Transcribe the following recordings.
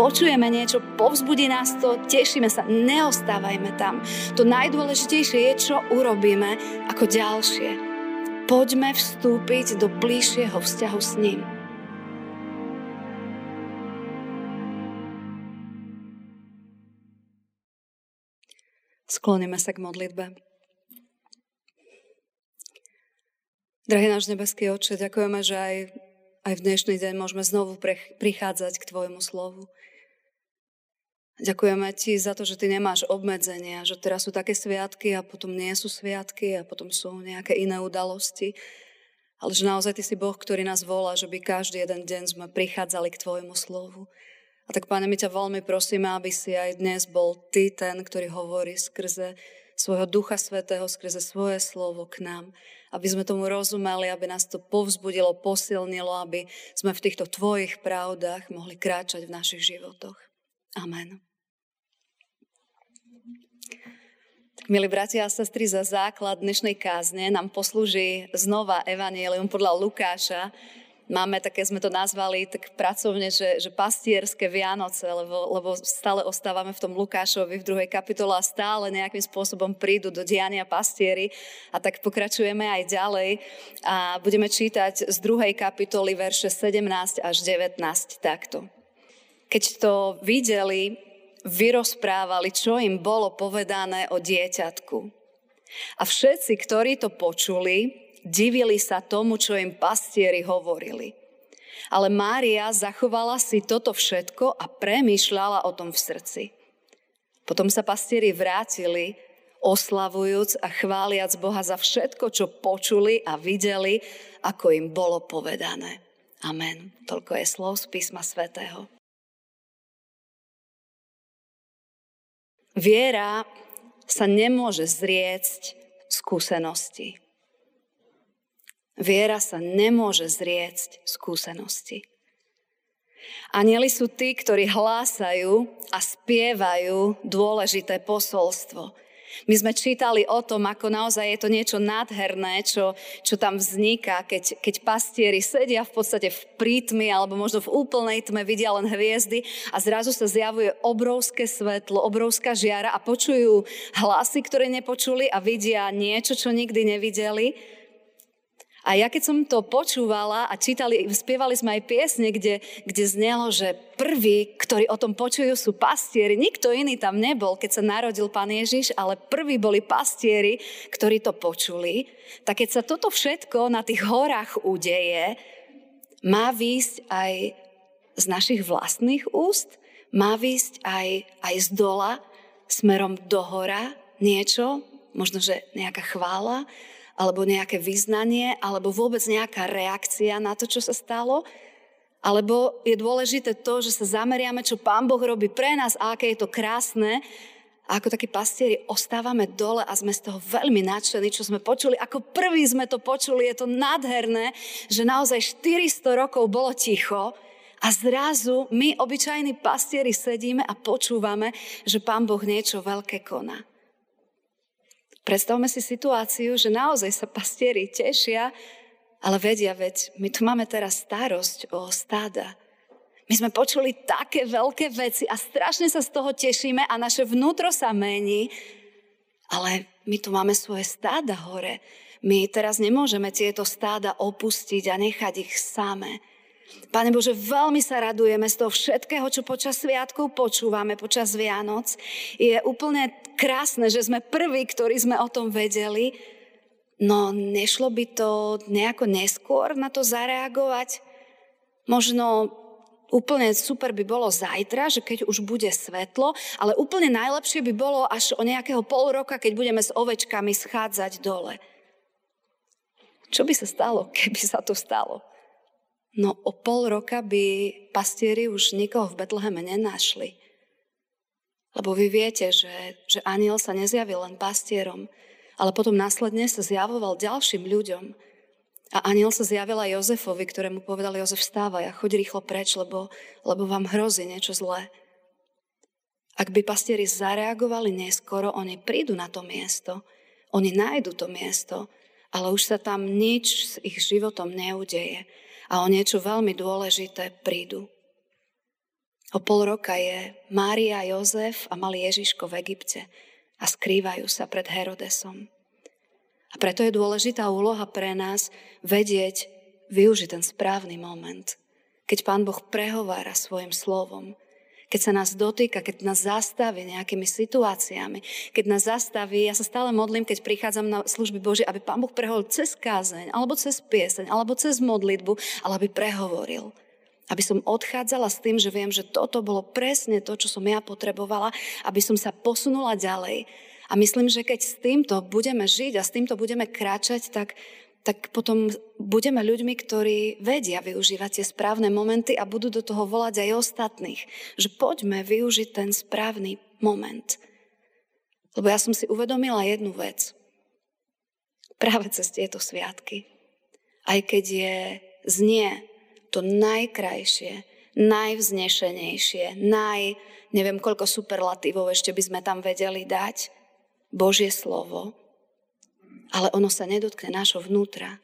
počujeme niečo, povzbudí nás to, tešíme sa, neostávajme tam. To najdôležitejšie je, čo urobíme ako ďalšie. Poďme vstúpiť do bližšieho vzťahu s ním. Skloníme sa k modlitbe. Drahý náš nebeský oče, ďakujeme, že aj, aj v dnešný deň môžeme znovu prichádzať k Tvojmu slovu. Ďakujeme Ti za to, že Ty nemáš obmedzenia, že teraz sú také sviatky a potom nie sú sviatky a potom sú nejaké iné udalosti. Ale že naozaj Ty si Boh, ktorý nás volá, že by každý jeden deň sme prichádzali k Tvojmu slovu. A tak, Pane, my ťa veľmi prosíme, aby si aj dnes bol Ty ten, ktorý hovorí skrze svojho Ducha Svetého, skrze svoje slovo k nám. Aby sme tomu rozumeli, aby nás to povzbudilo, posilnilo, aby sme v týchto Tvojich pravdách mohli kráčať v našich životoch. Amen. Tak, milí bratia a sestry, za základ dnešnej kázne nám poslúži znova Evangelium podľa Lukáša, máme také, sme to nazvali tak pracovne, že, že pastierské Vianoce, lebo, lebo stále ostávame v tom Lukášovi v druhej kapitole a stále nejakým spôsobom prídu do diania pastieri a tak pokračujeme aj ďalej a budeme čítať z druhej kapitoly verše 17 až 19 takto. Keď to videli, vyrozprávali, čo im bolo povedané o dieťatku. A všetci, ktorí to počuli, divili sa tomu, čo im pastieri hovorili. Ale Mária zachovala si toto všetko a premýšľala o tom v srdci. Potom sa pastieri vrátili, oslavujúc a chváliac Boha za všetko, čo počuli a videli, ako im bolo povedané. Amen. Toľko je slov z písma svätého. Viera sa nemôže zriecť skúsenosti. Viera sa nemôže zriecť skúsenosti. Anieli sú tí, ktorí hlásajú a spievajú dôležité posolstvo. My sme čítali o tom, ako naozaj je to niečo nádherné, čo, čo tam vzniká, keď, keď pastieri sedia v podstate v prítmi alebo možno v úplnej tme, vidia len hviezdy a zrazu sa zjavuje obrovské svetlo, obrovská žiara a počujú hlasy, ktoré nepočuli a vidia niečo, čo nikdy nevideli a ja keď som to počúvala a čítali, spievali sme aj piesne, kde, kde znelo, že prví, ktorí o tom počujú, sú pastieri. Nikto iný tam nebol, keď sa narodil pán Ježiš, ale prví boli pastieri, ktorí to počuli. Tak keď sa toto všetko na tých horách udeje, má výjsť aj z našich vlastných úst, má výjsť aj, aj z dola, smerom do hora niečo, možno, že nejaká chvála, alebo nejaké vyznanie, alebo vôbec nejaká reakcia na to, čo sa stalo. Alebo je dôležité to, že sa zameriame, čo Pán Boh robí pre nás a aké je to krásne. A ako takí pastieri ostávame dole a sme z toho veľmi nadšení, čo sme počuli. Ako prvý sme to počuli, je to nádherné, že naozaj 400 rokov bolo ticho a zrazu my, obyčajní pastieri, sedíme a počúvame, že Pán Boh niečo veľké koná. Predstavme si situáciu, že naozaj sa pastieri tešia, ale vedia, veď my tu máme teraz starosť o stáda. My sme počuli také veľké veci a strašne sa z toho tešíme a naše vnútro sa mení, ale my tu máme svoje stáda hore. My teraz nemôžeme tieto stáda opustiť a nechať ich samé. Pane Bože, veľmi sa radujeme z toho všetkého, čo počas sviatkov počúvame, počas Vianoc. Je úplne krásne, že sme prví, ktorí sme o tom vedeli. No nešlo by to nejako neskôr na to zareagovať? Možno úplne super by bolo zajtra, že keď už bude svetlo, ale úplne najlepšie by bolo až o nejakého pol roka, keď budeme s ovečkami schádzať dole. Čo by sa stalo, keby sa to stalo? No o pol roka by pastieri už nikoho v Betleheme nenašli. Lebo vy viete, že, že aniel sa nezjavil len pastierom, ale potom následne sa zjavoval ďalším ľuďom. A aniel sa zjavil aj Jozefovi, ktorému povedal Jozef, vstávaj a choď rýchlo preč, lebo, lebo vám hrozí niečo zlé. Ak by pastieri zareagovali neskoro, oni prídu na to miesto, oni nájdu to miesto, ale už sa tam nič s ich životom neudeje a o niečo veľmi dôležité prídu. O pol roka je Mária, Jozef a malý Ježiško v Egypte a skrývajú sa pred Herodesom. A preto je dôležitá úloha pre nás vedieť, využiť ten správny moment, keď Pán Boh prehovára svojim slovom, keď sa nás dotýka, keď nás zastaví nejakými situáciami, keď nás zastaví, ja sa stále modlím, keď prichádzam na služby Bože, aby Pán Boh prehovoril cez kázeň, alebo cez pieseň, alebo cez modlitbu, ale aby prehovoril. Aby som odchádzala s tým, že viem, že toto bolo presne to, čo som ja potrebovala, aby som sa posunula ďalej. A myslím, že keď s týmto budeme žiť a s týmto budeme kráčať, tak tak potom budeme ľuďmi, ktorí vedia využívať tie správne momenty a budú do toho volať aj ostatných. Že poďme využiť ten správny moment. Lebo ja som si uvedomila jednu vec. Práve cez tieto sviatky. Aj keď je znie to najkrajšie, najvznešenejšie, naj, neviem koľko superlatívov ešte by sme tam vedeli dať, Božie slovo, ale ono sa nedotkne nášho vnútra.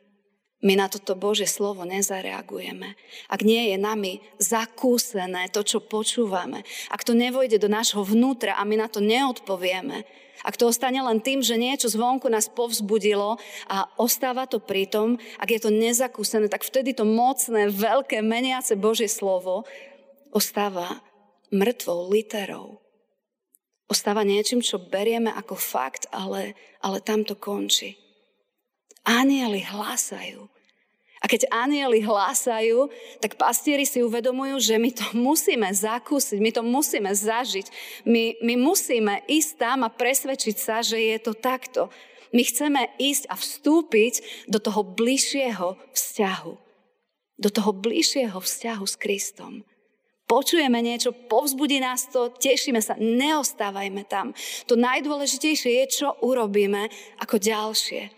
My na toto Božie slovo nezareagujeme. Ak nie je nami zakúsené to, čo počúvame, ak to nevojde do nášho vnútra a my na to neodpovieme, ak to ostane len tým, že niečo zvonku nás povzbudilo a ostáva to pritom, ak je to nezakúsené, tak vtedy to mocné, veľké, meniace Božie slovo ostáva mŕtvou literou ostáva niečím, čo berieme ako fakt, ale, ale tam to končí. Anieli hlásajú. A keď anieli hlásajú, tak pastieri si uvedomujú, že my to musíme zakúsiť, my to musíme zažiť. My, my musíme ísť tam a presvedčiť sa, že je to takto. My chceme ísť a vstúpiť do toho bližšieho vzťahu. Do toho bližšieho vzťahu s Kristom počujeme niečo, povzbudí nás to, tešíme sa, neostávajme tam. To najdôležitejšie je, čo urobíme ako ďalšie.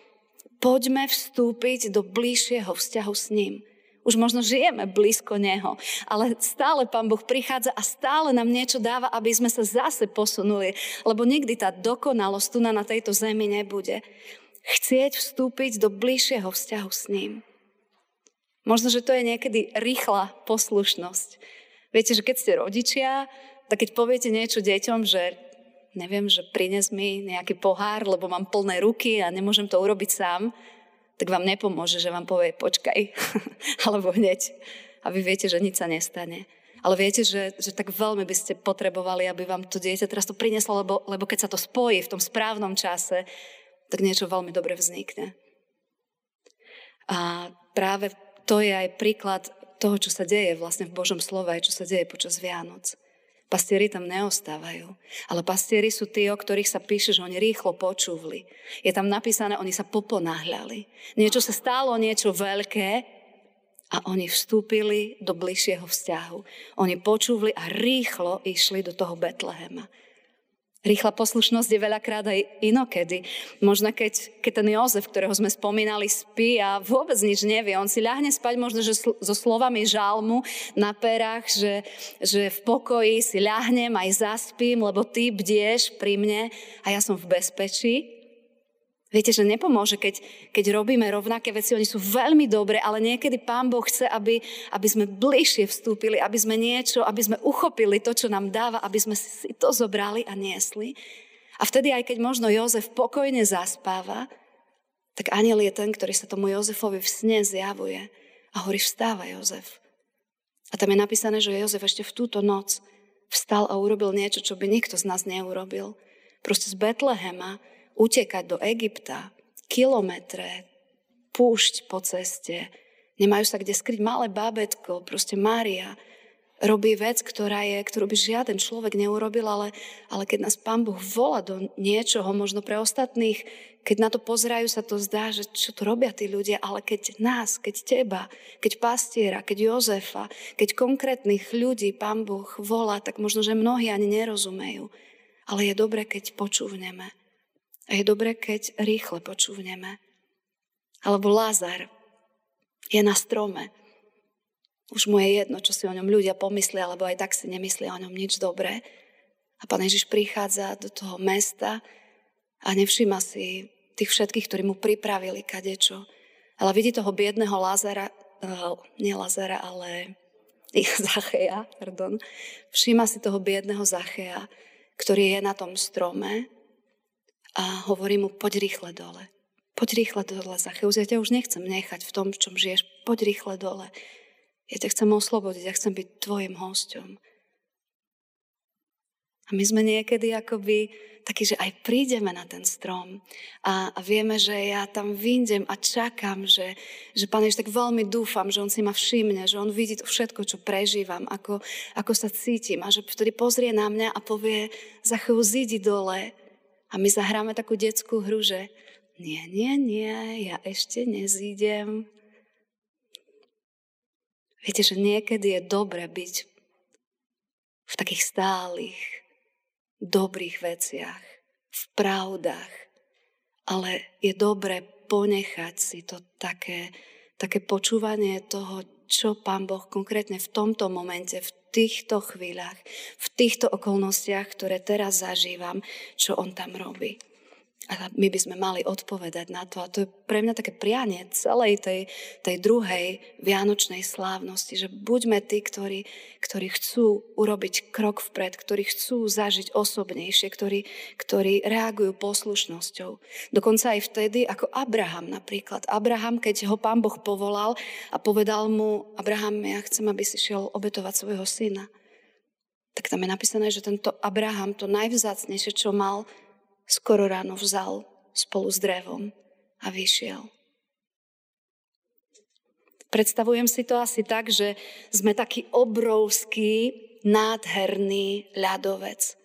Poďme vstúpiť do bližšieho vzťahu s ním. Už možno žijeme blízko Neho, ale stále Pán Boh prichádza a stále nám niečo dáva, aby sme sa zase posunuli, lebo nikdy tá dokonalosť tu na tejto zemi nebude. Chcieť vstúpiť do bližšieho vzťahu s ním. Možno, že to je niekedy rýchla poslušnosť Viete, že keď ste rodičia, tak keď poviete niečo deťom, že neviem, že prines mi nejaký pohár, lebo mám plné ruky a nemôžem to urobiť sám, tak vám nepomôže, že vám povie počkaj, alebo hneď. A vy viete, že nič sa nestane. Ale viete, že, že tak veľmi by ste potrebovali, aby vám to dieťa teraz to prinieslo, lebo, lebo keď sa to spojí v tom správnom čase, tak niečo veľmi dobre vznikne. A práve to je aj príklad toho, čo sa deje vlastne v Božom slove, čo sa deje počas Vianoc. Pastieri tam neostávajú. Ale pastieri sú tí, o ktorých sa píše, že oni rýchlo počúvli. Je tam napísané, oni sa poponáhľali. Niečo sa stalo, niečo veľké a oni vstúpili do bližšieho vzťahu. Oni počúvli a rýchlo išli do toho Betlehema. Rýchla poslušnosť je veľakrát aj inokedy. Možno keď, keď ten Jozef, ktorého sme spomínali, spí a vôbec nič nevie. On si ľahne spať možno, že so slovami žalmu na perách, že, že v pokoji si ľahnem aj zaspím, lebo ty bdieš pri mne a ja som v bezpečí. Viete, že nepomôže, keď, keď robíme rovnaké veci, oni sú veľmi dobré, ale niekedy Pán Boh chce, aby, aby sme bližšie vstúpili, aby sme niečo, aby sme uchopili to, čo nám dáva, aby sme si to zobrali a niesli. A vtedy, aj keď možno Jozef pokojne zaspáva, tak aniel je ten, ktorý sa tomu Jozefovi v sne zjavuje a hovorí, vstáva Jozef. A tam je napísané, že Jozef ešte v túto noc vstal a urobil niečo, čo by nikto z nás neurobil. Proste z Betlehema utekať do Egypta, kilometre, púšť po ceste, nemajú sa kde skryť malé bábetko, proste Mária, robí vec, ktorá je, ktorú by žiaden človek neurobil, ale, ale keď nás Pán Boh volá do niečoho, možno pre ostatných, keď na to pozerajú, sa to zdá, že čo to robia tí ľudia, ale keď nás, keď teba, keď pastiera, keď Jozefa, keď konkrétnych ľudí Pán Boh volá, tak možno, že mnohí ani nerozumejú. Ale je dobre, keď počúvneme. A je dobre, keď rýchle počúvneme. Alebo Lázar je na strome. Už mu je jedno, čo si o ňom ľudia pomyslia, alebo aj tak si nemyslia o ňom nič dobré. A pán Ježiš prichádza do toho mesta a nevšíma si tých všetkých, ktorí mu pripravili kadečo. Ale vidí toho biedného Lázara, uh, nie Lázara, ale Zacheja, pardon, všíma si toho biedného Zacheja, ktorý je na tom strome a hovorí mu, poď rýchle dole. Poď rýchle dole, Zacheus, ja ťa už nechcem nechať v tom, v čom žiješ. Poď rýchle dole. Ja ťa chcem oslobodiť, ja chcem byť tvojim hosťom. A my sme niekedy akoby takí, že aj prídeme na ten strom a, a vieme, že ja tam vyjdem a čakám, že, že Pán Ježiš, tak veľmi dúfam, že On si ma všimne, že On vidí to všetko, čo prežívam, ako, ako sa cítim a že vtedy pozrie na mňa a povie, za chvíľu zídi dole a my zahráme takú detskú hru, že nie, nie, nie, ja ešte nezídem. Viete, že niekedy je dobre byť v takých stálych dobrých veciach, v pravdách, ale je dobre ponechať si to také, také počúvanie toho, čo Pán Boh konkrétne v tomto momente, v týchto chvíľach, v týchto okolnostiach, ktoré teraz zažívam, čo On tam robí. A my by sme mali odpovedať na to. A to je pre mňa také prianie celej tej, tej druhej vianočnej slávnosti, že buďme tí, ktorí, ktorí chcú urobiť krok vpred, ktorí chcú zažiť osobnejšie, ktorí, ktorí reagujú poslušnosťou. Dokonca aj vtedy, ako Abraham napríklad. Abraham, keď ho pán Boh povolal a povedal mu, Abraham, ja chcem, aby si šiel obetovať svojho syna. Tak tam je napísané, že tento Abraham, to najvzácnejšie, čo mal, skoro ráno vzal spolu s drevom a vyšiel. Predstavujem si to asi tak, že sme taký obrovský, nádherný ľadovec.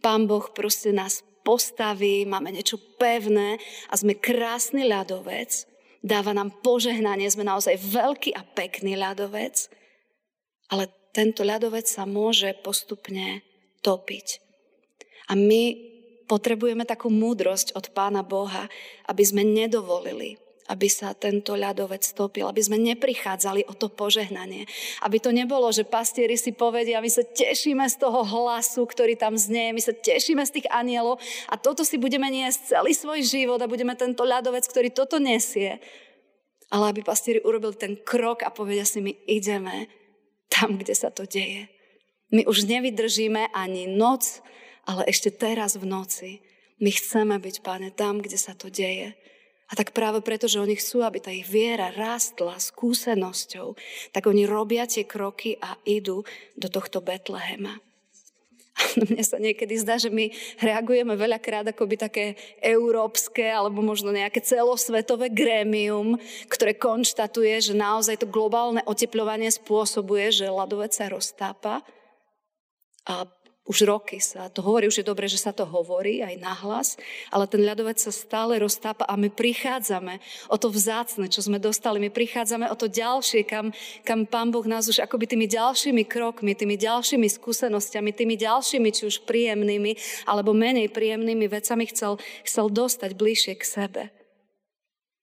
Pán Boh proste nás postaví, máme niečo pevné a sme krásny ľadovec. Dáva nám požehnanie, sme naozaj veľký a pekný ľadovec, ale tento ľadovec sa môže postupne topiť. A my potrebujeme takú múdrosť od Pána Boha, aby sme nedovolili, aby sa tento ľadovec stopil, aby sme neprichádzali o to požehnanie. Aby to nebolo, že pastieri si povedia, my sa tešíme z toho hlasu, ktorý tam znie, my sa tešíme z tých anielov a toto si budeme niesť celý svoj život a budeme tento ľadovec, ktorý toto nesie. Ale aby pastieri urobili ten krok a povedia si, my ideme tam, kde sa to deje. My už nevydržíme ani noc, ale ešte teraz v noci my chceme byť, páne, tam, kde sa to deje. A tak práve preto, že oni chcú, aby tá ich viera rástla skúsenosťou, tak oni robia tie kroky a idú do tohto Betlehema. A mne sa niekedy zdá, že my reagujeme veľakrát ako by také európske alebo možno nejaké celosvetové grémium, ktoré konštatuje, že naozaj to globálne oteplovanie spôsobuje, že ľadovec sa roztápa a už roky sa to hovorí, už je dobre, že sa to hovorí aj nahlas, ale ten ľadovec sa stále roztápa a my prichádzame o to vzácne, čo sme dostali. My prichádzame o to ďalšie, kam, kam Pán Boh nás už akoby tými ďalšími krokmi, tými ďalšími skúsenostiami, tými ďalšími, či už príjemnými, alebo menej príjemnými vecami chcel, chcel dostať bližšie k sebe.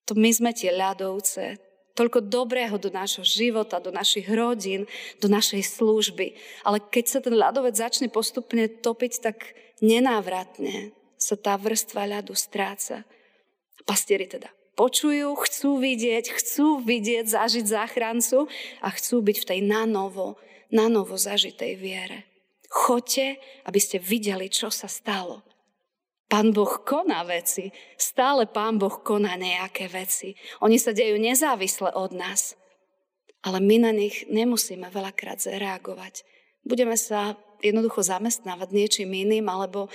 To my sme tie ľadovce, toľko dobrého do nášho života, do našich rodín, do našej služby. Ale keď sa ten ľadovec začne postupne topiť, tak nenávratne sa tá vrstva ľadu stráca. Pastieri teda počujú, chcú vidieť, chcú vidieť, zažiť záchrancu a chcú byť v tej nanovo, nanovo zažitej viere. Choďte, aby ste videli, čo sa stalo. Pán Boh koná veci. Stále Pán Boh koná nejaké veci. Oni sa dejú nezávisle od nás. Ale my na nich nemusíme veľakrát zareagovať. Budeme sa jednoducho zamestnávať niečím iným, alebo,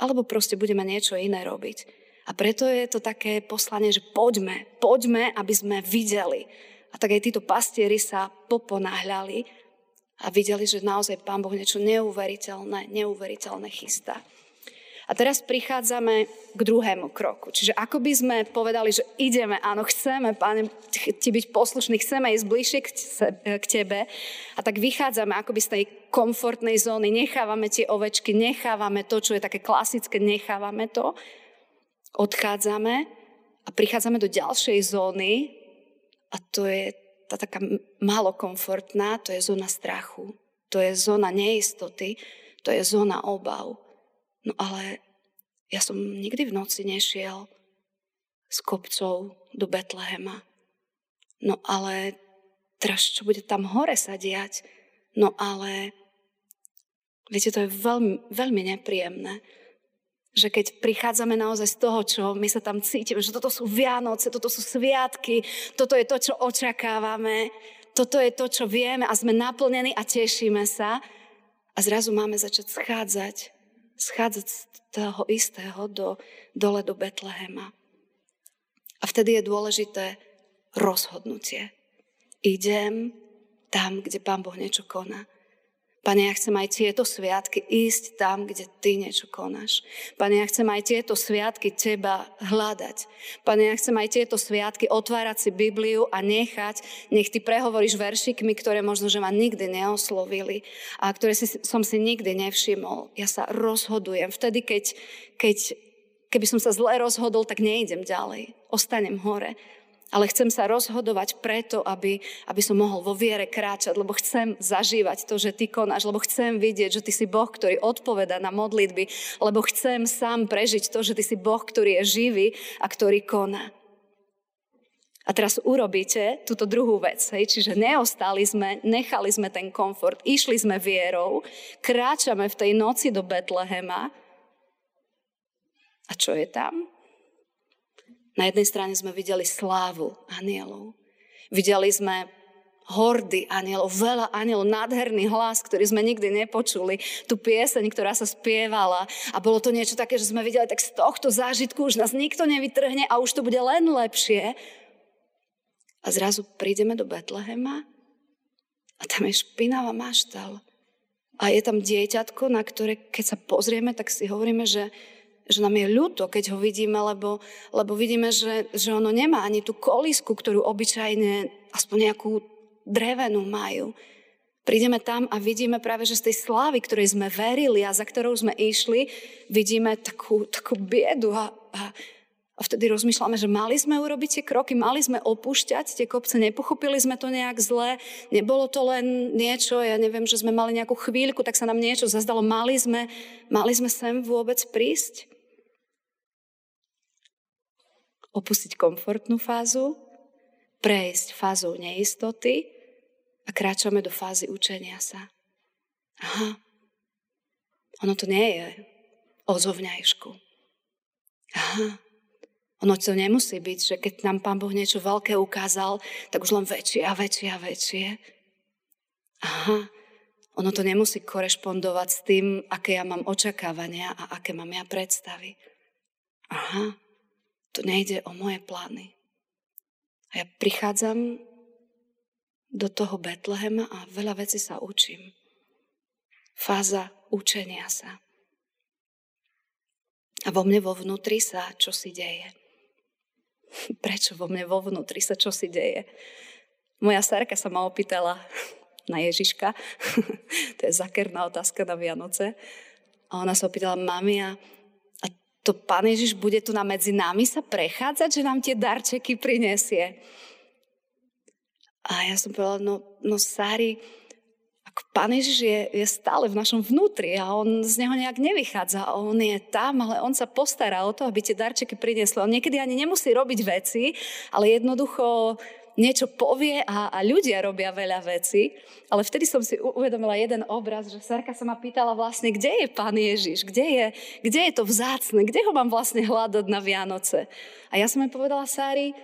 alebo proste budeme niečo iné robiť. A preto je to také poslanie, že poďme, poďme, aby sme videli. A tak aj títo pastieri sa poponáhľali a videli, že naozaj Pán Boh niečo neuveriteľné, neuveriteľné chystá. A teraz prichádzame k druhému kroku. Čiže ako by sme povedali, že ideme, áno, chceme, páne, ti byť poslušný, chceme ísť bližšie k tebe. A tak vychádzame akoby z tej komfortnej zóny, nechávame tie ovečky, nechávame to, čo je také klasické, nechávame to. Odchádzame a prichádzame do ďalšej zóny a to je tá taká málo to je zóna strachu. To je zóna neistoty, to je zóna obav. No ale ja som nikdy v noci nešiel s kopcov do Betlehema. No ale teraz čo bude tam hore sa diať? No ale, viete, to je veľmi, veľmi nepríjemné že keď prichádzame naozaj z toho, čo my sa tam cítime, že toto sú Vianoce, toto sú sviatky, toto je to, čo očakávame, toto je to, čo vieme a sme naplnení a tešíme sa a zrazu máme začať schádzať, schádzať z toho istého do, dole do Betlehema. A vtedy je dôležité rozhodnutie. Idem tam, kde Pán Boh niečo koná. Pane, ja chcem aj tieto sviatky ísť tam, kde Ty niečo konáš. Pane, ja chcem aj tieto sviatky Teba hľadať. Pane, ja chcem aj tieto sviatky otvárať si Bibliu a nechať, nech Ty prehovoríš veršikmi, ktoré možno, že ma nikdy neoslovili a ktoré si, som si nikdy nevšimol. Ja sa rozhodujem. Vtedy, keď, keď, keby som sa zle rozhodol, tak nejdem ďalej. Ostanem hore ale chcem sa rozhodovať preto, aby, aby som mohol vo viere kráčať, lebo chcem zažívať to, že ty konáš, lebo chcem vidieť, že ty si Boh, ktorý odpoveda na modlitby, lebo chcem sám prežiť to, že ty si Boh, ktorý je živý a ktorý koná. A teraz urobíte túto druhú vec, hej? čiže neostali sme, nechali sme ten komfort, išli sme vierou, kráčame v tej noci do Betlehema. A čo je tam? Na jednej strane sme videli slávu anielov. Videli sme hordy anielov, veľa anielov, nádherný hlas, ktorý sme nikdy nepočuli, tú pieseň, ktorá sa spievala a bolo to niečo také, že sme videli, tak z tohto zážitku už nás nikto nevytrhne a už to bude len lepšie. A zrazu prídeme do Betlehema a tam je špinavá maštal. A je tam dieťatko, na ktoré, keď sa pozrieme, tak si hovoríme, že že nám je ľúto, keď ho vidíme, lebo, lebo vidíme, že, že ono nemá ani tú kolisku, ktorú obyčajne aspoň nejakú drevenú majú. Prídeme tam a vidíme práve, že z tej slávy, ktorej sme verili a za ktorou sme išli, vidíme takú, takú biedu a, a, a vtedy rozmýšľame, že mali sme urobiť tie kroky, mali sme opúšťať tie kopce, nepochopili sme to nejak zle, nebolo to len niečo, ja neviem, že sme mali nejakú chvíľku, tak sa nám niečo zazdalo, mali sme, mali sme sem vôbec prísť opustiť komfortnú fázu, prejsť fázou neistoty a kráčame do fázy učenia sa. Aha, ono to nie je o zovňajšku. Aha, ono to nemusí byť, že keď nám Pán Boh niečo veľké ukázal, tak už len väčšie a väčšie a väčšie. Aha, ono to nemusí korešpondovať s tým, aké ja mám očakávania a aké mám ja predstavy. Aha, tu nejde o moje plány. A ja prichádzam do toho Betlehema a veľa vecí sa učím. Fáza učenia sa. A vo mne vo vnútri sa čo si deje. Prečo vo mne vo vnútri sa čo si deje? Moja starka sa ma opýtala na Ježiška. to je zakerná otázka na Vianoce. A ona sa opýtala, mami, a to Pán Ježiš bude tu na medzi nami sa prechádzať, že nám tie darčeky prinesie. A ja som povedala, no, no Sári, ako Pán Ježiš je, je stále v našom vnútri a on z neho nejak nevychádza. On je tam, ale on sa postará o to, aby tie darčeky priniesli. On niekedy ani nemusí robiť veci, ale jednoducho niečo povie a, a ľudia robia veľa vecí. Ale vtedy som si uvedomila jeden obraz, že Sarka sa ma pýtala vlastne, kde je Pán Ježiš, kde je, kde je to vzácne, kde ho mám vlastne hľadať na Vianoce. A ja som jej povedala Sári,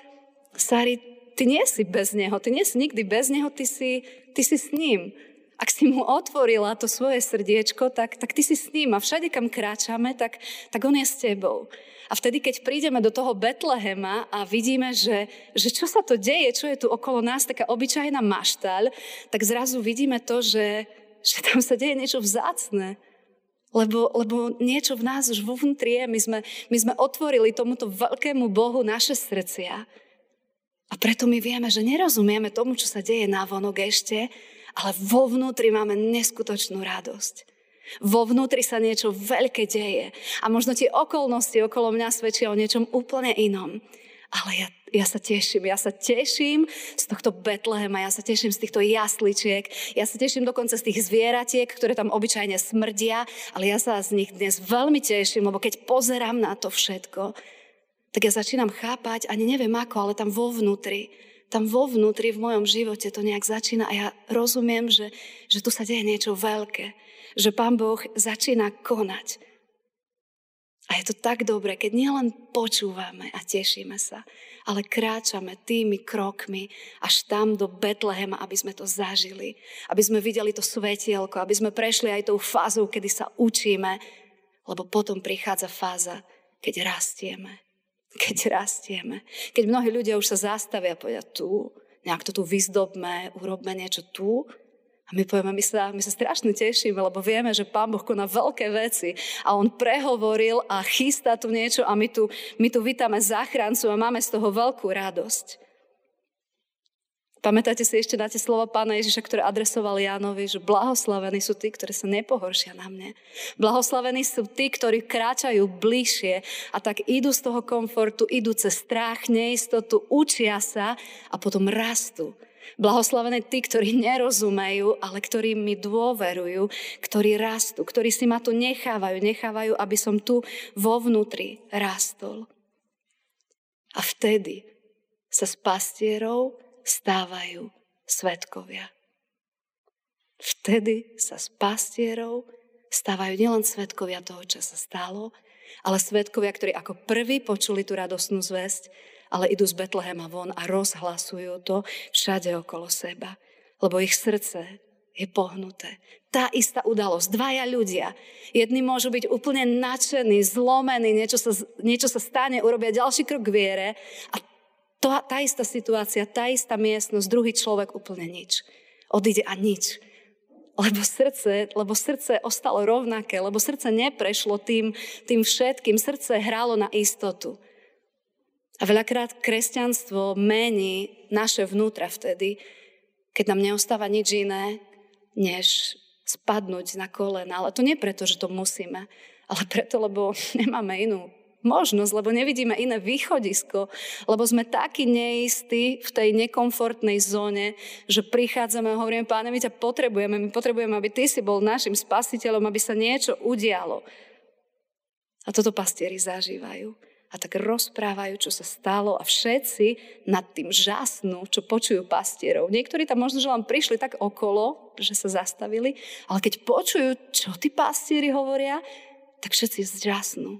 Sári, ty nie si bez neho, ty nie si nikdy bez neho, ty si, ty si s ním. Ak si mu otvorila to svoje srdiečko, tak, tak ty si s ním a všade, kam kráčame, tak, tak on je s tebou. A vtedy, keď prídeme do toho Betlehema a vidíme, že, že čo sa to deje, čo je tu okolo nás, taká obyčajná maštaľ, tak zrazu vidíme to, že, že tam sa deje niečo vzácne. Lebo, lebo niečo v nás už vo vnútri je. My sme, my sme otvorili tomuto veľkému Bohu naše srdcia. A preto my vieme, že nerozumieme tomu, čo sa deje na vonok ešte, ale vo vnútri máme neskutočnú radosť. Vo vnútri sa niečo veľké deje. A možno tie okolnosti okolo mňa svedčia o niečom úplne inom. Ale ja, ja sa teším, ja sa teším z tohto Betlehema, ja sa teším z týchto jasličiek, ja sa teším dokonca z tých zvieratiek, ktoré tam obyčajne smrdia, ale ja sa z nich dnes veľmi teším, lebo keď pozerám na to všetko, tak ja začínam chápať, ani neviem ako, ale tam vo vnútri, tam vo vnútri, v mojom živote to nejak začína a ja rozumiem, že, že tu sa deje niečo veľké. Že Pán Boh začína konať. A je to tak dobré, keď nielen počúvame a tešíme sa, ale kráčame tými krokmi až tam do Betlehema, aby sme to zažili. Aby sme videli to svetielko, aby sme prešli aj tou fázou, kedy sa učíme, lebo potom prichádza fáza, keď rastieme. Keď rastieme. Keď mnohí ľudia už sa zastavia a povedia tu, nejak to tu vyzdobme, urobme niečo tu, a my povieme, my sa, my sa strašne tešíme, lebo vieme, že Pán Boh koná veľké veci a On prehovoril a chystá tu niečo a my tu, my tu vítame záchrancu a máme z toho veľkú radosť. Pamätáte si ešte na tie slova pána Ježiša, ktoré adresoval Jánovi, že blahoslavení sú tí, ktorí sa nepohoršia na mne. Blahoslavení sú tí, ktorí kráčajú bližšie a tak idú z toho komfortu, idú cez strach, neistotu, učia sa a potom rastú. Blahoslavení tí, ktorí nerozumejú, ale ktorí mi dôverujú, ktorí rastú, ktorí si ma tu nechávajú, nechávajú, aby som tu vo vnútri rastol. A vtedy sa s pastierov stávajú svetkovia. Vtedy sa s pastierov stávajú nielen svetkovia toho, čo sa stalo, ale svetkovia, ktorí ako prví počuli tú radosnú zväzť, ale idú z Betlehema von a rozhlasujú to všade okolo seba. Lebo ich srdce je pohnuté. Tá istá udalosť. Dvaja ľudia. Jedni môžu byť úplne nadšení, zlomení, niečo sa, niečo sa stane, urobia ďalší krok k viere a to, tá istá situácia, tá istá miestnosť, druhý človek úplne nič. Odíde a nič. Lebo srdce, lebo srdce ostalo rovnaké, lebo srdce neprešlo tým, tým všetkým. Srdce hrálo na istotu. A veľakrát kresťanstvo mení naše vnútra vtedy, keď nám neostáva nič iné, než spadnúť na kolena. Ale to nie preto, že to musíme, ale preto, lebo nemáme inú možnosť, lebo nevidíme iné východisko, lebo sme takí neistí v tej nekomfortnej zóne, že prichádzame a hovoríme, páne, my ťa potrebujeme, my potrebujeme, aby ty si bol našim spasiteľom, aby sa niečo udialo. A toto pastieri zažívajú. A tak rozprávajú, čo sa stalo a všetci nad tým žasnú, čo počujú pastierov. Niektorí tam možno, že len prišli tak okolo, že sa zastavili, ale keď počujú, čo tí pastieri hovoria, tak všetci zžasnú.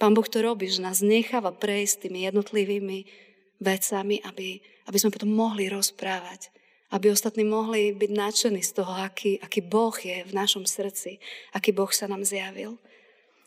Pán Boh to robí, že nás necháva prejsť tými jednotlivými vecami, aby, aby sme potom mohli rozprávať. Aby ostatní mohli byť nadšení z toho, aký, aký Boh je v našom srdci, aký Boh sa nám zjavil.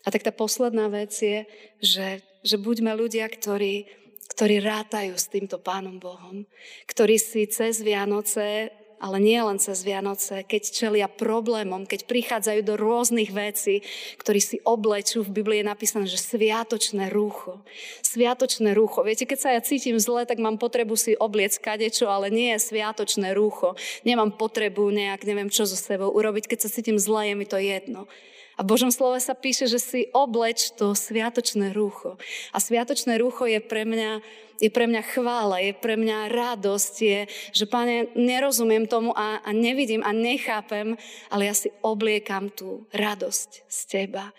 A tak tá posledná vec je, že, že buďme ľudia, ktorí, ktorí rátajú s týmto Pánom Bohom, ktorí si cez Vianoce ale nie len cez Vianoce, keď čelia problémom, keď prichádzajú do rôznych vecí, ktorí si oblečú, v Biblii je napísané, že sviatočné rúcho. Sviatočné rúcho. Viete, keď sa ja cítim zle, tak mám potrebu si obliec kadečo, ale nie je sviatočné rúcho. Nemám potrebu nejak, neviem čo so sebou urobiť. Keď sa cítim zle, je mi to jedno. A v Božom slove sa píše, že si obleč to sviatočné rúcho. A sviatočné rúcho je pre mňa, je pre mňa chvála, je pre mňa radosť, je, že Pane, nerozumiem tomu a, a nevidím a nechápem, ale ja si obliekam tú radosť z Teba.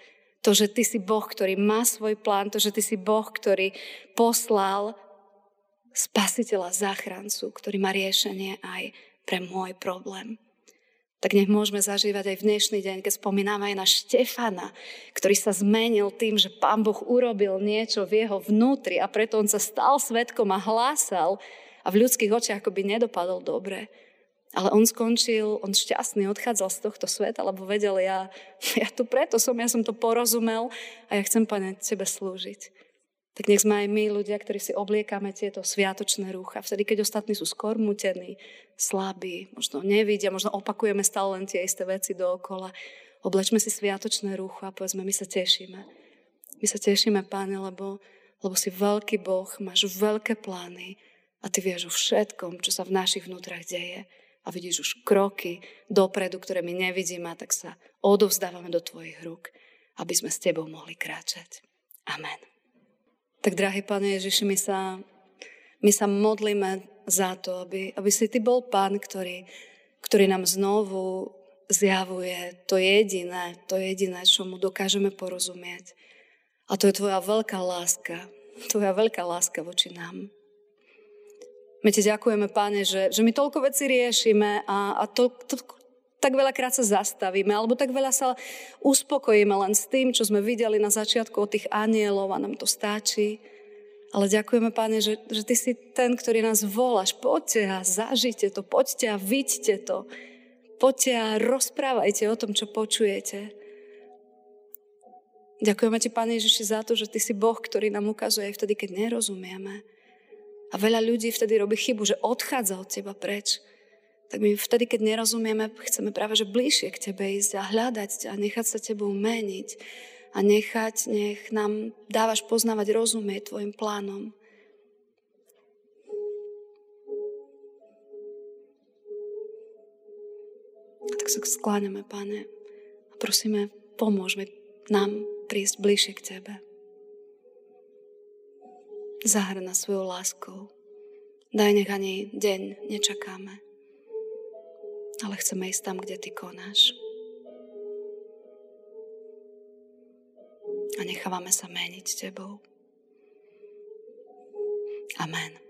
To, že Ty si Boh, ktorý má svoj plán, to, že Ty si Boh, ktorý poslal spasiteľa, záchrancu, ktorý má riešenie aj pre môj problém tak nech môžeme zažívať aj v dnešný deň, keď spomíname aj na Štefana, ktorý sa zmenil tým, že Pán Boh urobil niečo v jeho vnútri a preto on sa stal svetkom a hlásal a v ľudských očiach akoby nedopadol dobre. Ale on skončil, on šťastný odchádzal z tohto sveta, lebo vedel, ja, ja tu preto som, ja som to porozumel a ja chcem, Pane, Tebe slúžiť tak nech sme aj my ľudia, ktorí si obliekame tieto sviatočné rúcha. Vtedy, keď ostatní sú skormutení, slabí, možno nevidia, možno opakujeme stále len tie isté veci dookola. Oblečme si sviatočné rúcho a povedzme, my sa tešíme. My sa tešíme, Páne, lebo, lebo si veľký Boh, máš veľké plány a Ty vieš o všetkom, čo sa v našich vnútrach deje. A vidíš už kroky dopredu, ktoré my nevidíme, tak sa odovzdávame do Tvojich rúk, aby sme s Tebou mohli kráčať. Amen. Tak, drahý Pane Ježiši, my sa, my sa modlíme za to, aby, aby si Ty bol Pán, ktorý, ktorý nám znovu zjavuje to jediné, to jediné, čo mu dokážeme porozumieť. A to je Tvoja veľká láska, Tvoja veľká láska voči nám. My ti ďakujeme, Pane, že, že my toľko vecí riešime a, a to, to, tak veľakrát sa zastavíme, alebo tak veľa sa uspokojíme len s tým, čo sme videli na začiatku od tých anielov a nám to stáči. Ale ďakujeme, Pane, že, že Ty si ten, ktorý nás voláš. Poďte a zažite to, poďte a vidíte to. Poďte a rozprávajte o tom, čo počujete. Ďakujeme Ti, Pane Ježiši, za to, že Ty si Boh, ktorý nám ukazuje aj vtedy, keď nerozumieme. A veľa ľudí vtedy robí chybu, že odchádza od Teba preč tak my vtedy, keď nerozumieme, chceme práve že bližšie k Tebe ísť a hľadať a nechať sa Tebou meniť a nechať, nech nám dávaš poznávať, rozumieť Tvojim plánom. Tak sa skláňame, Pane, a prosíme, pomôž nám prísť bližšie k Tebe. Zahrna svojou láskou. Daj, nech ani deň nečakáme ale chceme ísť tam, kde Ty konáš. A nechávame sa meniť Tebou. Amen.